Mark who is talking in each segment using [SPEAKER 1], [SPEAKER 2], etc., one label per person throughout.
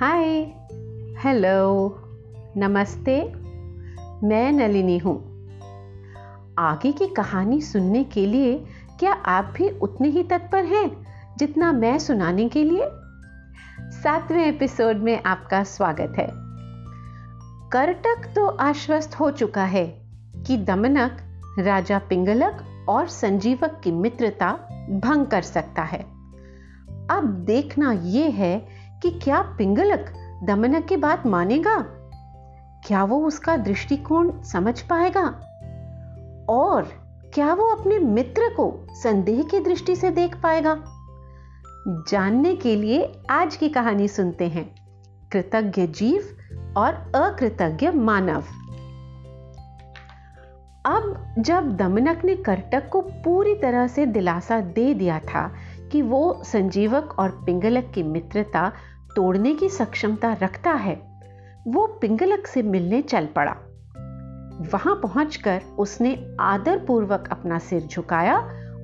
[SPEAKER 1] Hi hello नमस्ते मैं नलिनी हूँ। आगे की कहानी सुनने के लिए क्या आप भी उतने ही तत्पर हैं जितना मैं सुनाने के लिए? सातवें एपिसोड में आपका स्वागत है। कर्टक तो आश्वस्त हो चुका है कि दमनक, राजा पिंगलक और संजीवक की मित्रता भंग कर सकता है। अब देखना यह है कि क्या पिंगलक दमनक की बात मानेगा? क्या वो उसका दृष्टिकोण समझ पाएगा? और क्या वो अपने मित्र को संदेह की दृष्टि से देख पाएगा? जानने के लिए आज की कहानी सुनते हैं। कृतज्ञ जीव और अकृतज्ञ मानव। अब जब दमनक ने करटक को पूरी तरह से दिलासा दे दिया था कि वो संजीवक और पिंगलक की मित्रता तोड़ने की सक्षमता रखता है, वो पिंगलक से मिलने चल पड़ा। वहाँ पहुंचकर उसने आदरपूर्वक अपना सिर झुकाया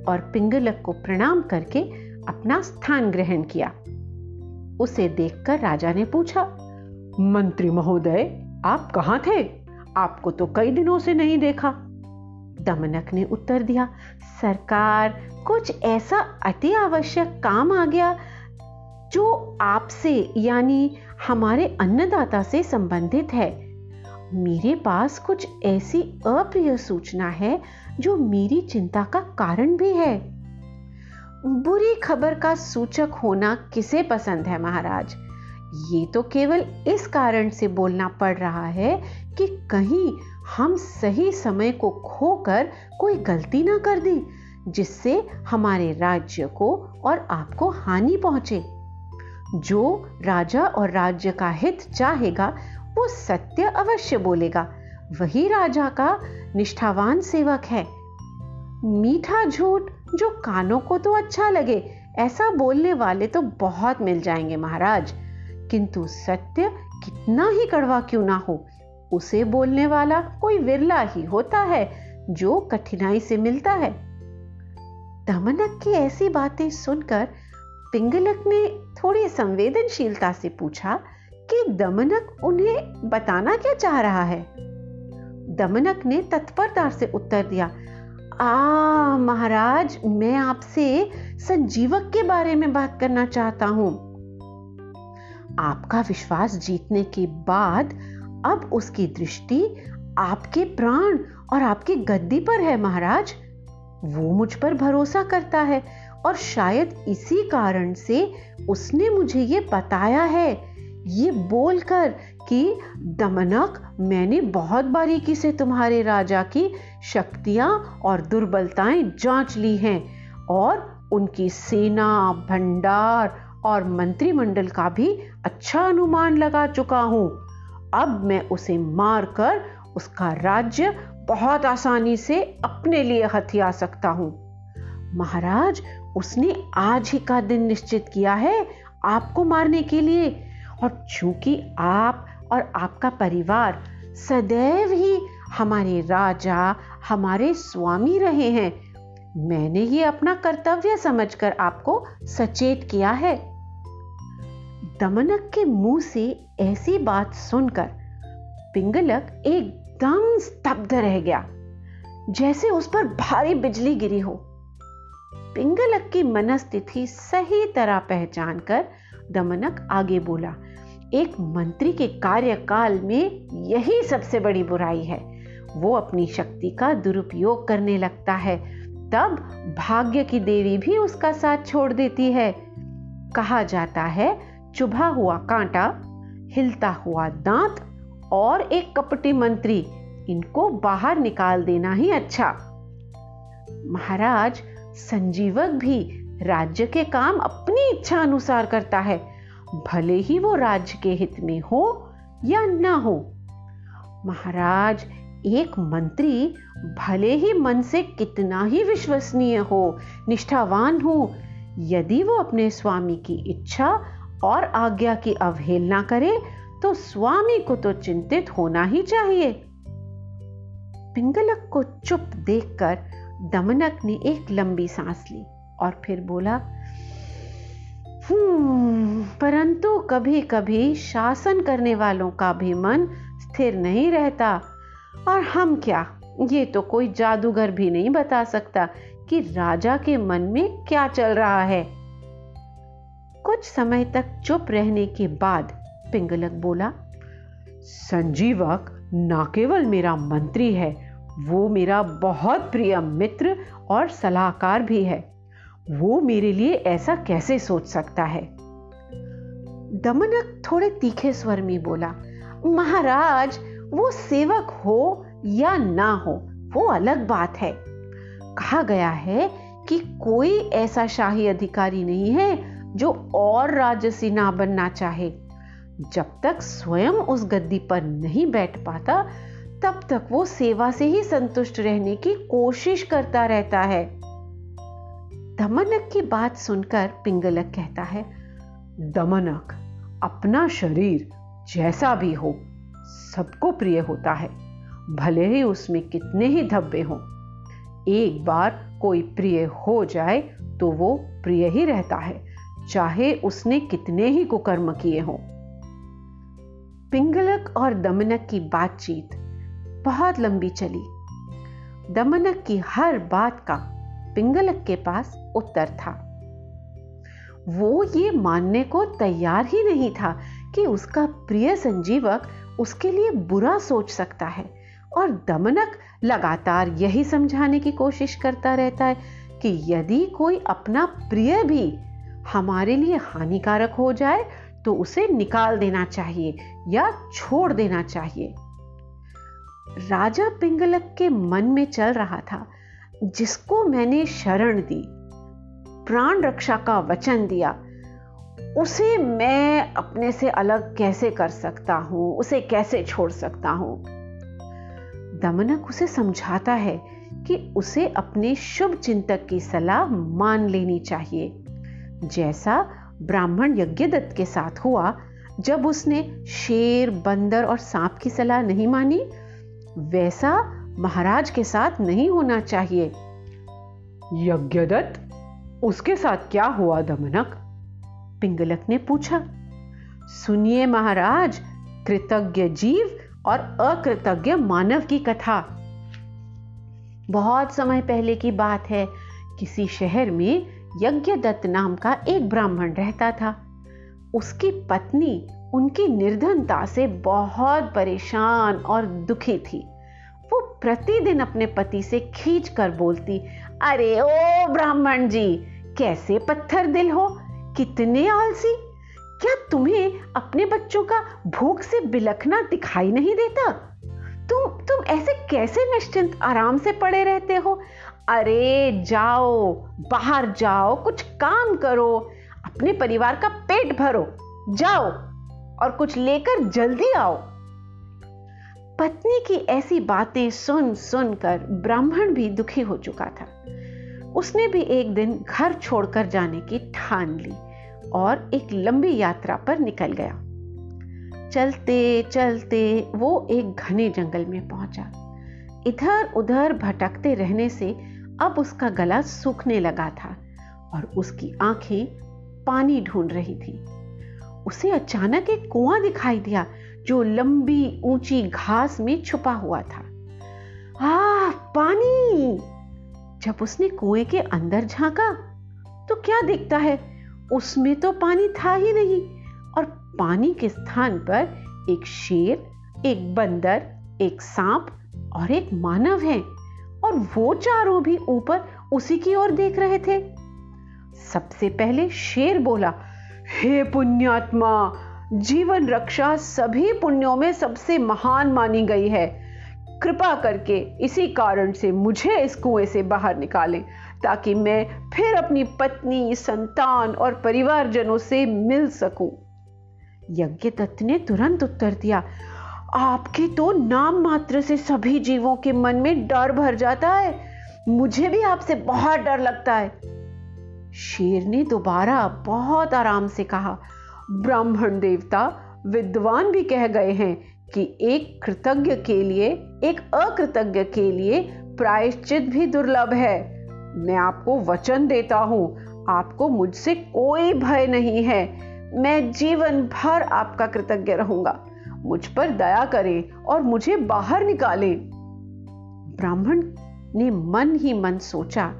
[SPEAKER 1] और पिंगलक को प्रणाम करके अपना स्थान ग्रहण किया। उसे देखकर राजा ने पूछा, मंत्री महोदय, आप कहाँ थे? आपको तो कई दिनों से नहीं देखा। दमनक ने उत्तर दिया, सरकार, कुछ ऐसा अति आवश्यक काम आ गया जो आपसे, यानी हमारे अन्नदाता से संबंधित है। मेरे पास कुछ ऐसी अप्रिय सूचना है, जो मेरी चिंता का कारण भी है। बुरी खबर का सूचक होना किसे पसंद है, महाराज? ये तो केवल इस कारण से बोलना पड़ रहा है कि कहीं हम सही समय को खोकर कोई गलती ना कर दी, जिससे हमारे राज्य को और आपको हानि पहुँचे। जो राजा और राज्य का हित चाहेगा, वो सत्य अवश्य बोलेगा। वही राजा का निष्ठावान सेवक है। मीठा झूठ जो कानों को तो अच्छा लगे, ऐसा बोलने वाले तो बहुत मिल जाएँगे महाराज। किंतु सत्य कितना ही कड़वा क्यों ना हो, उसे बोलने वाला कोई विरला ही होता है, जो कठिनाई से मिलता है। दमनक की ऐसी बातें सुनकर पिंगलक ने थोड़ी संवेदनशीलता से पूछा कि दमनक उन्हें बताना क्या चाह रहा है? दमनक ने तत्परता से उत्तर दिया, आ, महाराज, मैं आपसे संजीवक के बारे में बात करना चाहता हूँ। आपका विश्वास जीतने के बाद अब उसकी दृष्टि आपके प्राण और आपकी गद्दी पर है, महाराज। वो मुझ पर भरोसा करता है और शायद इसी कारण से उसने मुझे ये बताया है। ये बोलकर कि, दमनक, मैंने बहुत बारीकी से तुम्हारे राजा की शक्तियाँ और दुर्बलताएँ जाँच ली हैं और उनकी सेना, भंडार और मंत्रिमंडल का भी अच्छा अनुमान लगा चुका हूँ। अब मैं उसे मारकर उसका राज्य बहुत आसानी से अपने लिए हथिया सकता हूँ। महाराज उसने आज ही का दिन निश्चित किया है आपको मारने के लिए। और चूँकि आप और आपका परिवार सदैव ही हमारे राजा, हमारे स्वामी रहे हैं, मैंने ये अपना कर्तव्य समझकर आपको सचेत किया है। दमनक के मुँह से ऐसी बात सुनकर पिंगलक एकदम स्तब्ध रह गया, जैसे उस पर भारी बिजली गिरी हो। पिंगलक की मनस्थिति सही तरह पहचान कर दमनक आगे बोला, एक मंत्री के कार्यकाल में यही सबसे बड़ी बुराई है। वो अपनी शक्ति का दुरुपयोग करने लगता है। तब भाग्य की देवी भी उसका साथ छोड़ देती है। कहा जाता है, चुभा हुआ कांटा, हिलता हुआ दांत और एक कपटी मंत्री, इनको बाहर निकाल देना ही अच्छा। महाराज संजीवक भी राज्य के काम अपनी इच्छा अनुसार करता है। भले ही वो राज्य के हित में हो या ना हो। महाराज, एक मंत्री भले ही मन से कितना ही विश्वसनीय हो, निष्ठावान हो, यदि वो अपने स्वामी की इच्छा और आज्ञा की अवहेलना करे तो स्वामी को तो चिंतित होना ही चाहिए। पिंगलक को चुप देखकर दमनक ने एक लंबी सांस ली और फिर बोला हम्म, परंतु कभी कभी शासन करने वालों का भी मन स्थिर नहीं रहता। और हम क्या? ये तो कोई जादूगर भी नहीं बता सकता कि राजा के मन में क्या चल रहा है। कुछ समय तक चुप रहने के बाद पिंगलक बोला संजीवक न केवल मेरा मंत्री है वो मेरा बहुत प्रिय मित्र और सलाहकार भी है। वो मेरे लिए ऐसा कैसे सोच सकता है? दमनक थोड़े तीखे स्वर में बोला, महाराज, वो सेवक हो या ना हो, वो अलग बात है। कहा गया है कि कोई ऐसा शाही अधिकारी नहीं है जो और राजसी ना बनना चाहे। जब तक स्वयं उस गद्दी पर नहीं बैठ पाता तब तक वो सेवा से ही संतुष्ट रहने की कोशिश करता रहता है। दमनक की बात सुनकर पिंगलक कहता है, दमनक, अपना शरीर जैसा भी हो, सबको प्रिय होता है। भले ही उसमें कितने ही धब्बे हों, एक बार कोई प्रिय हो जाए तो वो प्रिय ही रहता है, चाहे उसने कितने ही कुकर्म किए हों। पिंगलक और दमनक की बातचीत बहुत लंबी चली। दमनक की हर बात का पिंगलक के पास उत्तर था। वो ये मानने को तैयार ही नहीं था कि उसका प्रिय संजीवक उसके लिए बुरा सोच सकता है और दमनक लगातार यही समझाने की कोशिश करता रहता है कि यदि कोई अपना प्रिय भी हमारे लिए हानिकारक हो जाए तो उसे निकाल देना चाहिए या छोड़ देना चाहिए। राजा पिंगलक के मन में चल रहा था, जिसको मैंने शरण दी, प्राण रक्षा का वचन दिया। उसे मैं अपने से अलग कैसे कर सकता हूँ? उसे कैसे छोड़ सकता हूँ? दमनक उसे समझाता है कि उसे अपने शुभ चिंतक की सलाह मान लेनी चाहिए। जैसा ब्राह्मण यज्ञदत्त के साथ हुआ, जब उसने शेर, बंदर और सांप की सलाह नहीं मानी वैसा महाराज के साथ नहीं होना चाहिए।
[SPEAKER 2] यज्ञदत्त, उसके साथ क्या हुआ दमनक?
[SPEAKER 1] पिंगलक ने पूछा। सुनिए महाराज, कृतज्ञ जीव और अकृतज्ञ मानव की कथा। बहुत समय पहले की बात है, किसी शहर में यज्ञदत्त नाम का एक ब्राह्मण रहता था। उसकी पत्नी उनकी निर्धनता से बहुत परेशान और दुखी थी। वो प्रतिदिन अपने पति से खींच कर बोलती, अरे ओ ब्राह्मण जी, कैसे पत्थर दिल हो? कितने आलसी। क्या तुम्हें अपने बच्चों का भूख से बिलखना दिखाई नहीं देता? तुम तुम ऐसे कैसे निश्चिंत आराम से पड़े रहते हो? अरे जाओ, बाहर जाओ, कुछ काम करो, अपने परिवार का पेट भरो, जाओ। और कुछ लेकर जल्दी आओ। पत्नी की ऐसी बातें सुन, सुनकर ब्राह्मण भी दुखी हो चुका था। उसने भी एक दिन घर छोड़कर जाने की ठान ली और एक लंबी यात्रा पर निकल गया। चलते चलते वो एक घने जंगल में पहुँचा। इधर उधर भटकते रहने से अब उसका गला सूखने लगा था और उसकी आँखें पानी ढूंढ रही थी। उसे अचानक एक कुआँ दिखाई दिया, जो लंबी ऊँची घास में छुपा हुआ था। आ पानी! जब उसने कुएँ के अंदर झांका तो क्या दिखता है? उसमें तो पानी था ही नहीं, और पानी के स्थान पर एक शेर, एक बंदर, एक सांप और एक मानव है, और वो चारों भी ऊपर उसी की ओर देख रहे थे। सबसे पहले शेर बोला हे पुण्यात्मा, जीवन रक्षा सभी पुण्यों में सबसे महान मानी गई है। कृपा करके इसी कारण से मुझे इस कुएँ से बाहर निकालें, ताकि मैं फिर अपनी पत्नी, संतान और परिवारजनों से मिल सकूँ। यज्ञ दत्त ने तुरंत उत्तर दिया, आपके तो नाम मात्र से सभी जीवों के मन में डर भर जाता है। मुझे भी आपसे बहुत डर लगता है। शेर ने दोबारा बहुत आराम से कहा, ब्राह्मण देवता विद्वान भी कह गए हैं कि एक कृतज्ञ के लिए, एक अकृतज्ञ के लिए प्रायश्चित भी दुर्लभ है। मैं आपको वचन देता हूँ, आपको मुझसे कोई भय नहीं है। मैं जीवन भर आपका कृतज्ञ रहूँगा। मुझ पर दया करें और मुझे बाहर निकालें। ब्राह्मण ने मन ही मन सोचा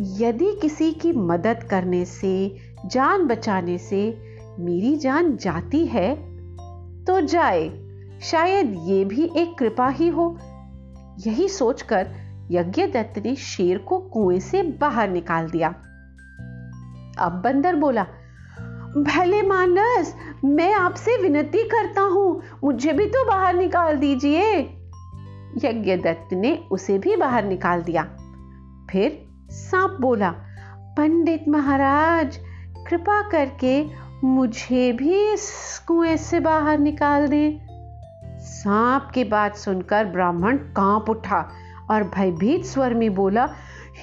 [SPEAKER 1] यदि किसी की मदद करने से, जान बचाने से मेरी जान जाती है तो जाए। शायद ये भी एक कृपा ही हो। यही सोचकर यज्ञदत्त ने शेर को कुएँ से बाहर निकाल दिया। अब बंदर बोला, भले मानस, मैं आपसे विनती करता हूँ, मुझे भी तो बाहर निकाल दीजिए। यज्ञदत्त ने उसे भी बाहर निकाल दिया। फिर सांप बोला, पंडित महाराज, कृपा करके मुझे भी इस कुएँ से बाहर निकाल दें। सांप की बात सुनकर ब्राह्मण काँप उठा और भयभीत स्वर में बोला,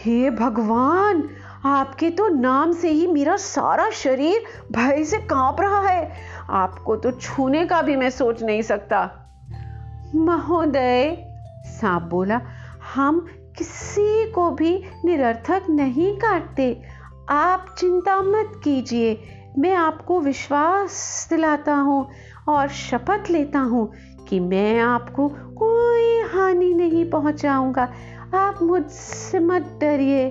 [SPEAKER 1] हे भगवान, आपके तो नाम से ही मेरा सारा शरीर भय से काँप रहा है। आपको तो छूने का भी मैं सोच नहीं सकता। महोदय, सांप बोला, हम किसी को भी निरर्थक नहीं काटते। आप चिंता मत कीजिए। मैं आपको विश्वास दिलाता हूँ और शपथ लेता हूँ कि मैं आपको कोई हानि नहीं पहुंचाऊँगा। आप मुझसे मत डरिए।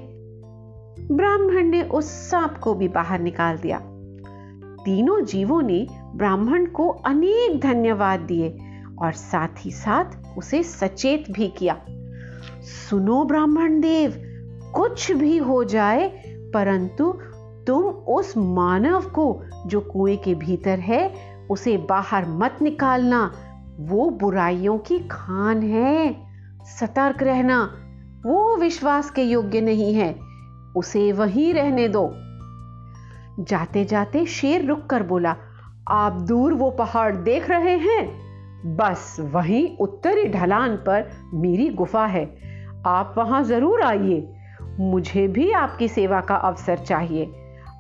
[SPEAKER 1] ब्राह्मण ने उस सांप को भी बाहर निकाल दिया। तीनों जीवों ने ब्राह्मण को अनेक धन्यवाद दिए और साथ ही साथ उसे सचेत भी किया। सुनो, ब्राह्मण देव, कुछ भी हो जाए, परंतु तुम उस मानव को, जो कुएँ के भीतर है, उसे बाहर मत निकालना। वो बुराइयों की खान है। सतर्क रहना। वो विश्वास के योग्य नहीं है। उसे वहीं रहने दो। जाते जाते शेर रुक कर बोला, आप दूर वो पहाड़ देख रहे हैं? बस वहीं उत्तरी ढलान पर मेरी गुफा है। आप वहाँ ज़रूर आइए। मुझे भी आपकी सेवा का अवसर चाहिए।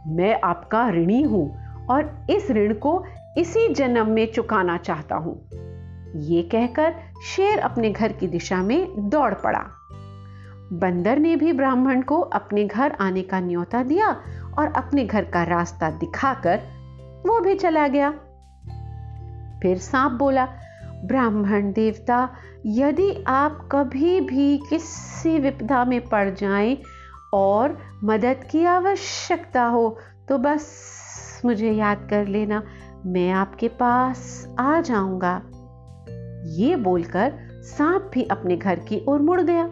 [SPEAKER 1] मैं आपका ऋणी हूँ और इस ऋण को इसी जन्म में चुकाना चाहता हूँ। ये कहकर शेर अपने घर की दिशा में दौड़ पड़ा। बंदर ने भी ब्राह्मण को अपने घर आने का न्योता दिया और अपने घर का रास्ता दिखाकर वो भी चला गया। फिर सांप बोला, ब्राह्मण देवता यदि आप कभी भी किसी विपदा में पड़ जाएँ और मदद की आवश्यकता हो तो बस मुझे याद कर लेना, मैं आपके पास आ जाऊँगा। ये बोलकर सांप भी अपने घर की ओर मुड़ गया।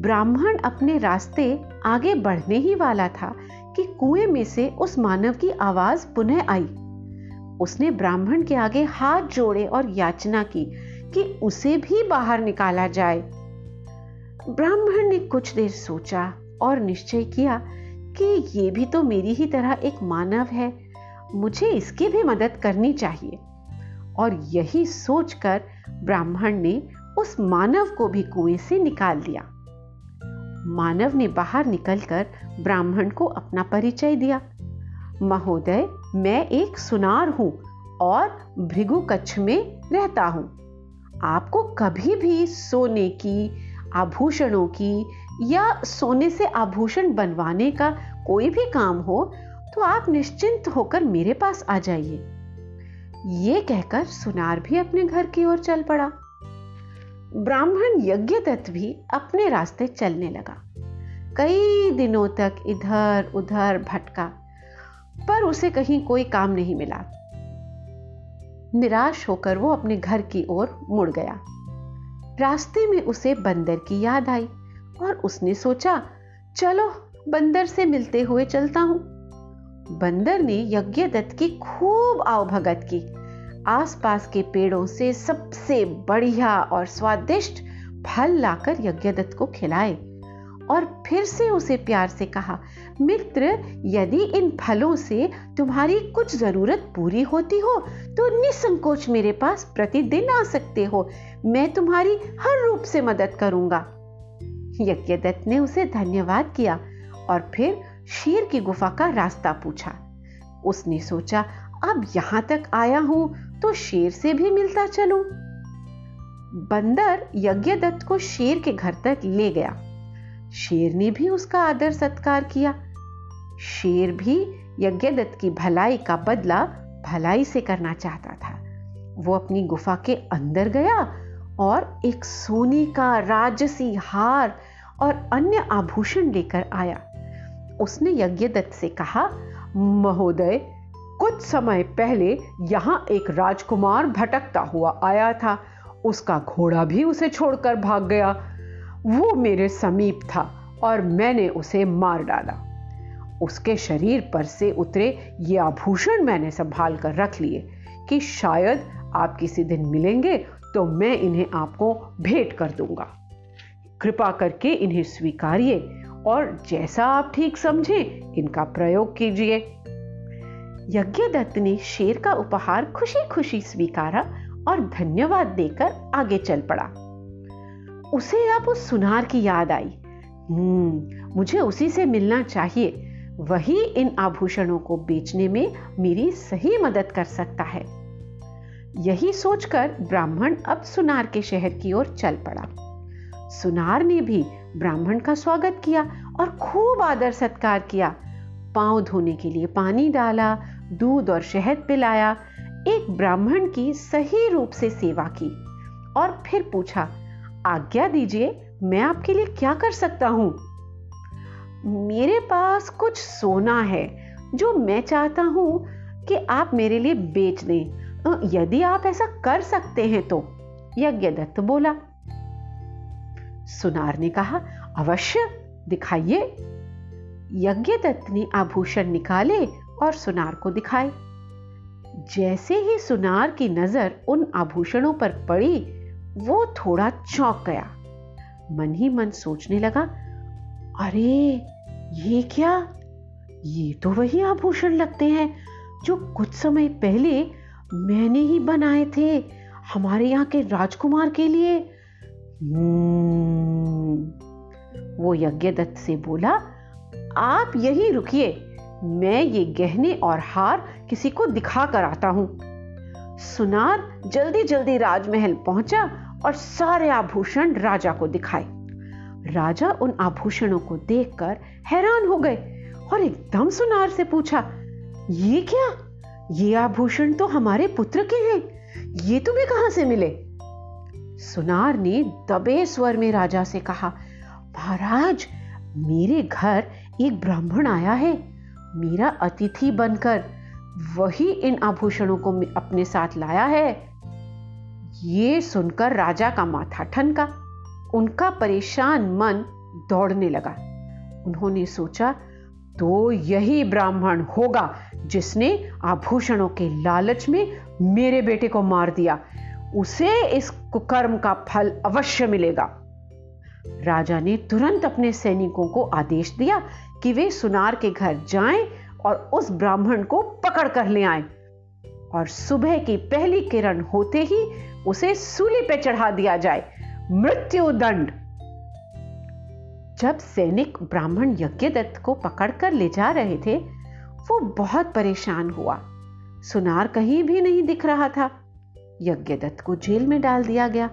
[SPEAKER 1] ब्राह्मण अपने रास्ते आगे बढ़ने ही वाला था कि कुएँ में से उस मानव की आवाज़ पुनः आई। उसने ब्राह्मण के आगे हाथ जोड़े और याचना की। कि उसे भी बाहर निकाला जाए। ब्राह्मण ने कुछ देर सोचा और निश्चय किया कि ये भी तो मेरी ही तरह एक मानव है, मुझे इसकी भी मदद करनी चाहिए। और यही सोचकर ब्राह्मण ने उस मानव को भी कुएँ से निकाल दिया। मानव ने बाहर निकलकर ब्राह्मण को अपना परिचय दिया। महोदय, मैं एक सुनार हूँ और भृगु कच्छ में रहता हूँ। आपको कभी भी सोने की, आभूषणों की या सोने से आभूषण बनवाने का कोई भी काम हो तो आप निश्चिंत होकर मेरे पास आ जाइए। ये कहकर सुनार भी अपने घर की ओर चल पड़ा। ब्राह्मण यज्ञदत्त भी अपने रास्ते चलने लगा। कई दिनों तक इधर उधर भटका, पर उसे कहीं कोई काम नहीं मिला। निराश होकर वो अपने घर की ओर मुड़ गया। रास्ते में उसे बंदर की याद आई और उसने सोचा, चलो, बंदर से मिलते हुए चलता हूँ। बंदर ने यज्ञदत्त की खूब आवभगत की। आसपास के पेड़ों से सबसे बढ़िया और स्वादिष्ट फल लाकर यज्ञदत्त को खिलाए। और फिर से उसे प्यार से कहा, मित्र, यदि इन फलों से तुम्हारी कुछ ज़रूरत पूरी होती हो तो निसंकोच मेरे पास प्रतिदिन आ सकते हो। मैं तुम्हारी हर रूप से मदद करूँगा। यज्ञदत्त ने उसे धन्यवाद किया और फिर शेर की गुफा का रास्ता पूछा। उसने सोचा, अब यहाँ तक आया हूँ तो शेर से भी मिलता चलूँ। बंदर यज्ञदत्त को शेर के घर तक ले गया। शेर ने भी उसका आदर सत्कार किया। शेर भी यज्ञदत्त की भलाई का बदला भलाई से करना चाहता था। वो अपनी गुफा के अंदर गया और एक सोने का राजसी हार और अन्य आभूषण लेकर आया। उसने यज्ञदत्त से कहा, महोदय, कुछ समय पहले यहाँ एक राजकुमार भटकता हुआ आया था। उसका घोड़ा भी उसे छोड़कर भाग गया। वो मेरे समीप था और मैंने उसे मार डाला। उसके शरीर पर से उतरे ये आभूषण मैंने संभाल कर रख लिए कि शायद आप किसी दिन मिलेंगे तो मैं इन्हें आपको भेंट कर दूँगा। कृपा करके इन्हें स्वीकारिए और जैसा आप ठीक समझें, इनका प्रयोग कीजिए। यज्ञदत्त ने शेर का उपहार खुशी खुशी स्वीकारा और धन्यवाद देकर आगे चल पड़ा। उसे अब उस सुनार की याद आई। हम्म मुझे उसी से मिलना चाहिए। वही इन आभूषणों को बेचने में मेरी सही मदद कर सकता है। यही सोचकर ब्राह्मण अब सुनार के शहर की ओर चल पड़ा। सुनार ने भी ब्राह्मण का स्वागत किया और खूब आदर सत्कार किया। पाँव धोने के लिए पानी डाला, दूध और शहद पिलाया। एक ब्राह्मण की सही रूप से सेवा की और फिर पूछा आज्ञा दीजिए, मैं आपके लिए क्या कर सकता हूँ? मेरे पास कुछ सोना है, जो मैं चाहता हूँ कि आप मेरे लिए बेच दें। यदि आप ऐसा कर सकते हैं तो यज्ञदत्त बोला। सुनार ने कहा, अवश्य, दिखाइए। यज्ञदत्त ने आभूषण निकाले और सुनार को दिखाए। जैसे ही सुनार की नज़र उन आभूषणों पर पड़ी वो थोड़ा चौंक गया। मन ही मन सोचने लगा अरे ये क्या? ये तो वही आभूषण लगते हैं जो कुछ समय पहले मैंने ही बनाए थे हमारे यहाँ के राजकुमार के लिए। हम्म, वो यज्ञदत्त से बोला आप यही रुकिए मैं ये गहने और हार किसी को दिखा कर आता हूँ। सुनार जल्दी जल्दी राजमहल पहुँचा और सारे आभूषण राजा को दिखाए। राजा उन आभूषणों को देखकर हैरान हो गए और एकदम सुनार से पूछा, ये क्या? ये आभूषण तो हमारे पुत्र के हैं। ये तुम्हें कहाँ से मिले? सुनार ने दबे स्वर में राजा से कहा, महाराज, मेरे घर एक ब्राह्मण आया है। मेरा अतिथि बनकर वही इन आभूषणों को अपने साथ लाया है। ये सुनकर राजा का माथा ठनका। उनका परेशान मन दौड़ने लगा। उन्होंने सोचा तो यही ब्राह्मण होगा जिसने आभूषणों के लालच में मेरे बेटे को मार दिया। उसे इस कुकर्म का फल अवश्य मिलेगा। राजा ने तुरंत अपने सैनिकों को आदेश दिया कि वे सुनार के घर जाएँ और उस ब्राह्मण को पकड़ कर ले आए। और सुबह की पहली किरण होते ही उसे सूली पे चढ़ा दिया जाए। मृत्यु दंड। जब सैनिक ब्राह्मण यज्ञदत्त को पकड़कर ले जा रहे थे, वो बहुत परेशान हुआ। सुनार कहीं भी नहीं दिख रहा था। यज्ञदत्त को जेल में डाल दिया गया।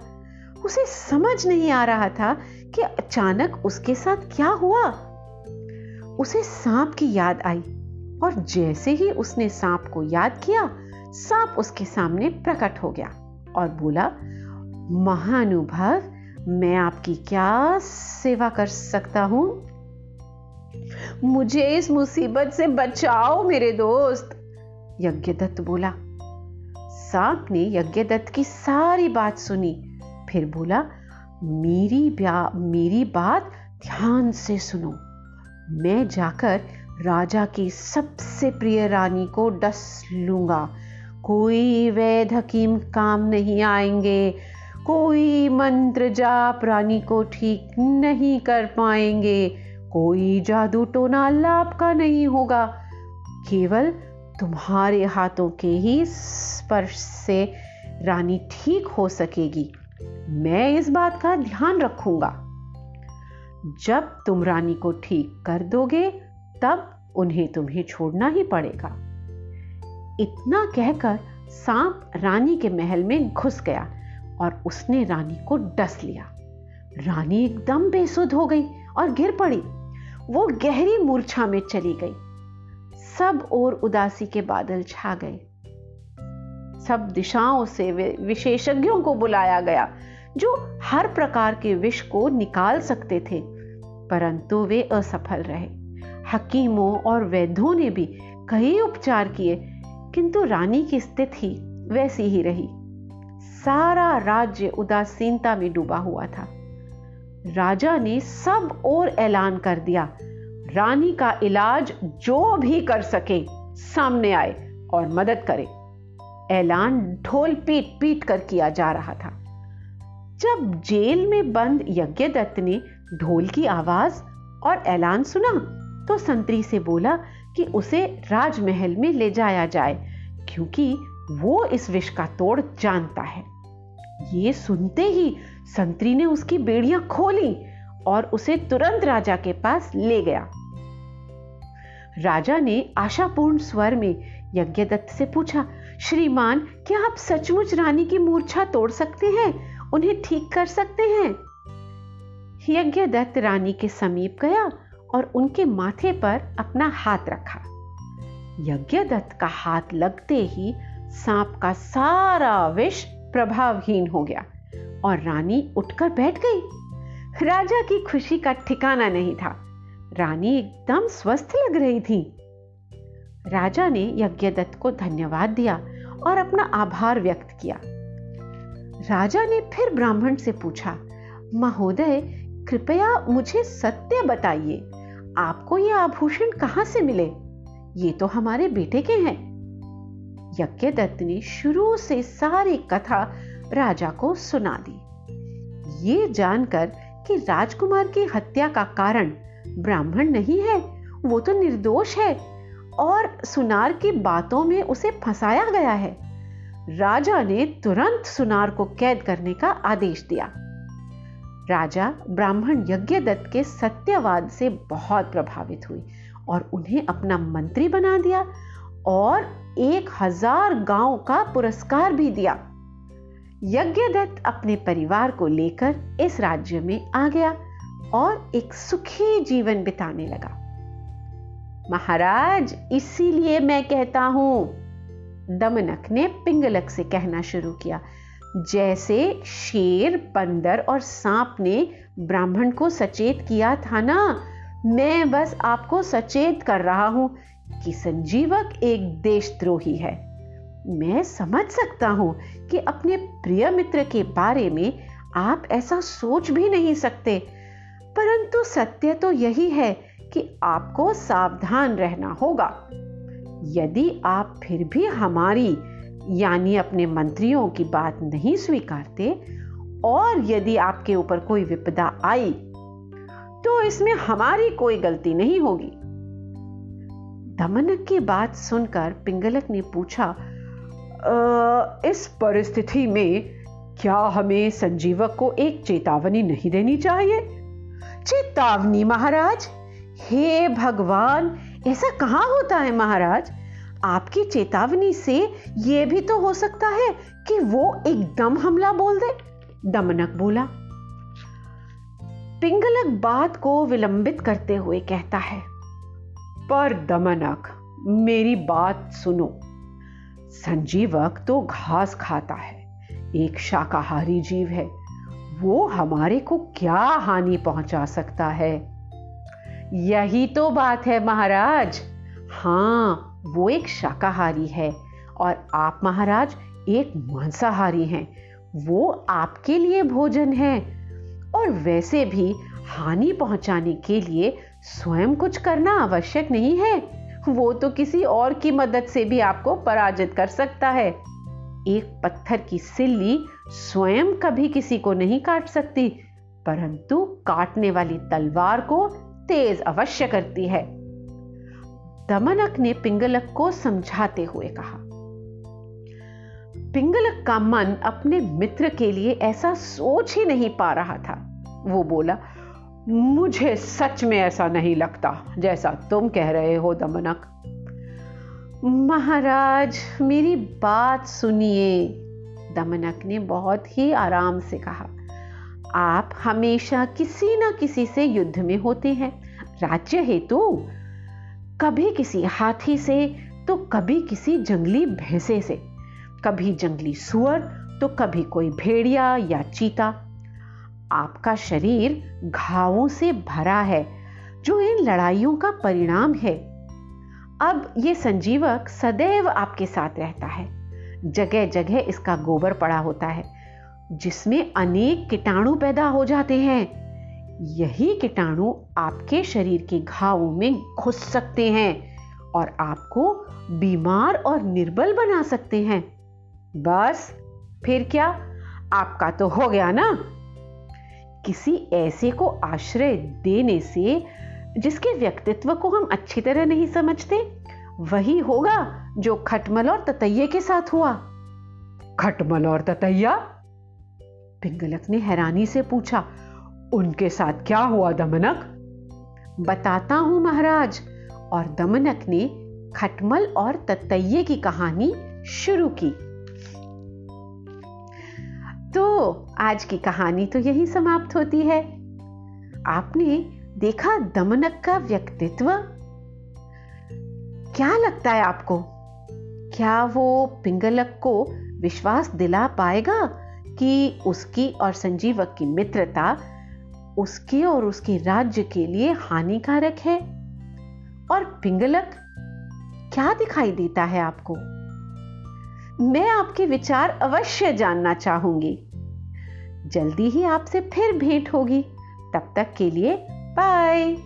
[SPEAKER 1] उसे समझ नहीं आ रहा था कि अचानक उसके साथ क्या हुआ। उसे सांप की याद आई और जैसे ही उसने सांप को याद किया, सांप उसके सामने प्रकट हो गया। और बोला, महानुभव, मैं आपकी क्या सेवा कर सकता हूँ? मुझे इस मुसीबत से बचाओ मेरे दोस्त। यज्ञदत्त बोला। सांप ने यज्ञदत्त की सारी बात सुनी, फिर बोला, मेरी मेरी बात ध्यान से सुनो। मैं जाकर राजा की सबसे प्रिय रानी को डस लूँगा। कोई वैध हकीम काम नहीं आएँगे, कोई मंत्र जाप रानी को ठीक नहीं कर पाएँगे, कोई जादू टोना लाभ का नहीं होगा। केवल तुम्हारे हाथों के ही स्पर्श से रानी ठीक हो सकेगी। मैं इस बात का ध्यान रखूँगा। जब तुम रानी को ठीक कर दोगे, तब उन्हें तुम्हें छोड़ना ही पड़ेगा। इतना कहकर सांप रानी के महल में घुस गया और उसने रानी को डस लिया। रानी एकदम बेसुध हो गई और गिर पड़ी। वो गहरी मूर्छा में चली गई। सब और उदासी के बादल छा गए। सब दिशाओं से विशेषज्ञों को बुलाया गया, जो हर प्रकार के विष को निकाल सकते थे, परंतु वे असफल रहे। हकीमों और वैद्यों ने भी कई उपचार किए किंतु रानी की स्थिति वैसी ही रही। सारा राज्य उदासीनता में डूबा हुआ था। राजा ने सब और ऐलान कर दिया। रानी का इलाज जो भी कर सके सामने आए और मदद करे। ऐलान ढोल पीट पीट कर किया जा रहा था। जब जेल में बंद यज्ञदत्त ने ढोल की आवाज़ और ऐलान सुना तो संतरी से बोला कि उसे राजमहल में ले जाया जाए, क्योंकि वो इस विष का तोड़ जानता है। ये सुनते ही संतरी ने उसकी बेड़ियाँ खोली और उसे तुरंत राजा के पास ले गया। राजा ने आशापूर्ण स्वर में यज्ञदत्त से पूछा, श्रीमान, क्या आप सचमुच रानी की मूर्छा तोड़ सकते हैं? उन्हें ठीक कर सकते हैं? यज्ञदत्त रानी के समीप गया और उनके माथे पर अपना हाथ रखा। यज्ञदत्त का हाथ लगते ही सांप का सारा विष प्रभावहीन हो गया और रानी उठकर बैठ गई। राजा की खुशी का ठिकाना नहीं था। रानी एकदम स्वस्थ लग रही थी। राजा ने यज्ञदत्त को धन्यवाद दिया और अपना आभार व्यक्त किया। राजा ने फिर ब्राह्मण से पूछा, महोदय, कृपया मुझे सत्य बताइए आपको ये आभूषण कहाँ से मिले? ये तो हमारे बेटे के हैं। यज्ञदत्त ने शुरू से सारी कथा राजा को सुना दी। ये जानकर कि राजकुमार की हत्या का कारण ब्राह्मण नहीं है, वो तो निर्दोष है और सुनार की बातों में उसे फंसाया गया है। राजा ने तुरंत सुनार को कैद करने का आदेश दिया। राजा ब्राह्मण यज्ञदत्त के सत्यवाद से बहुत प्रभावित हुई और उन्हें अपना मंत्री बना दिया और एक हज़ार गाँव का पुरस्कार भी दिया। यज्ञदत्त अपने परिवार को लेकर इस राज्य में आ गया और एक सुखी जीवन बिताने लगा। महाराज, इसीलिए मैं कहता हूँ, दमनक ने पिंगलक से कहना शुरू किया जैसे शेर, बंदर और सांप ने ब्राह्मण को सचेत किया था ना? मैं बस आपको सचेत कर रहा हूँ कि संजीवक एक देशद्रोही है। मैं समझ सकता हूँ कि अपने प्रिय मित्र के बारे में आप ऐसा सोच भी नहीं सकते। परंतु सत्य तो यही है कि आपको सावधान रहना होगा। यदि आप फिर भी हमारी यानी अपने मंत्रियों की बात नहीं स्वीकारते, और यदि आपके ऊपर कोई विपदा आई तो इसमें हमारी कोई गलती नहीं होगी। दमनक की बात सुनकर पिंगलक ने पूछा इस परिस्थिति में क्या हमें संजीवक को एक चेतावनी नहीं देनी चाहिए? चेतावनी, महाराज? हे भगवान, ऐसा कहाँ होता है, महाराज? आपकी चेतावनी से यह भी तो हो सकता है कि वो एकदम हमला बोल दे, दमनक बोला। पिंगलक बात को विलंबित करते हुए कहता है, पर दमनक, मेरी बात सुनो। संजीवक तो घास खाता है, एक शाकाहारी जीव है, वो हमारे को क्या हानि पहुँचा सकता है? यही तो बात है महाराज। हाँ वो एक शाकाहारी है और आप महाराज एक मांसाहारी हैं। वो आपके लिए भोजन है और वैसे भी हानि पहुँचाने के लिए स्वयं कुछ करना आवश्यक नहीं है। वो तो किसी और की मदद से भी आपको पराजित कर सकता है। एक पत्थर की सिल्ली स्वयं कभी किसी को नहीं काट सकती, परंतु काटने वाली तलवार को तेज अवश्य करती है। दमनक ने पिंगलक को समझाते हुए कहा, पिंगलक का मन अपने मित्र के लिए ऐसा सोच ही नहीं पा रहा था। वो बोला, मुझे सच में ऐसा नहीं लगता जैसा तुम कह रहे हो, दमनक। महाराज, मेरी बात सुनिए। दमनक ने बहुत ही आराम से कहा, आप हमेशा किसी न किसी से युद्ध में होते हैं। राज्य हेतु कभी किसी हाथी से तो कभी किसी जंगली भैंसे से। कभी जंगली सुअर तो कभी कोई भेड़िया या चीता। आपका शरीर घावों से भरा है, जो इन लड़ाइयों का परिणाम है। अब ये संजीवक सदैव आपके साथ रहता है। जगह जगह इसका गोबर पड़ा होता है, जिसमें अनेक कीटाणु पैदा हो जाते हैं। यही कीटाणु आपके शरीर के घावों में घुस सकते हैं और आपको बीमार और निर्बल बना सकते हैं। बस, फिर क्या? आपका तो हो गया ना? किसी ऐसे को आश्रय देने से जिसके व्यक्तित्व को हम अच्छी तरह नहीं समझते, वही होगा जो खटमल और ततैये के साथ हुआ।
[SPEAKER 2] खटमल और ततैया?
[SPEAKER 1] पिंगलक ने हैरानी से पूछा
[SPEAKER 2] उनके साथ क्या हुआ दमनक?
[SPEAKER 1] बताता हूँ महाराज। और दमनक ने खटमल और ततैये की कहानी शुरू की। तो आज की कहानी तो यही समाप्त होती है। आपने देखा दमनक का व्यक्तित्व? क्या लगता है आपको? क्या वो पिंगलक को विश्वास दिला पाएगा कि उसकी और संजीवक की मित्रता उसके और उसके राज्य के लिए हानिकारक है। और पिंगलक, क्या दिखाई देता है आपको? मैं आपके विचार अवश्य जानना चाहूँगी। जल्दी ही आपसे फिर भेंट होगी। तब तक के लिए बाय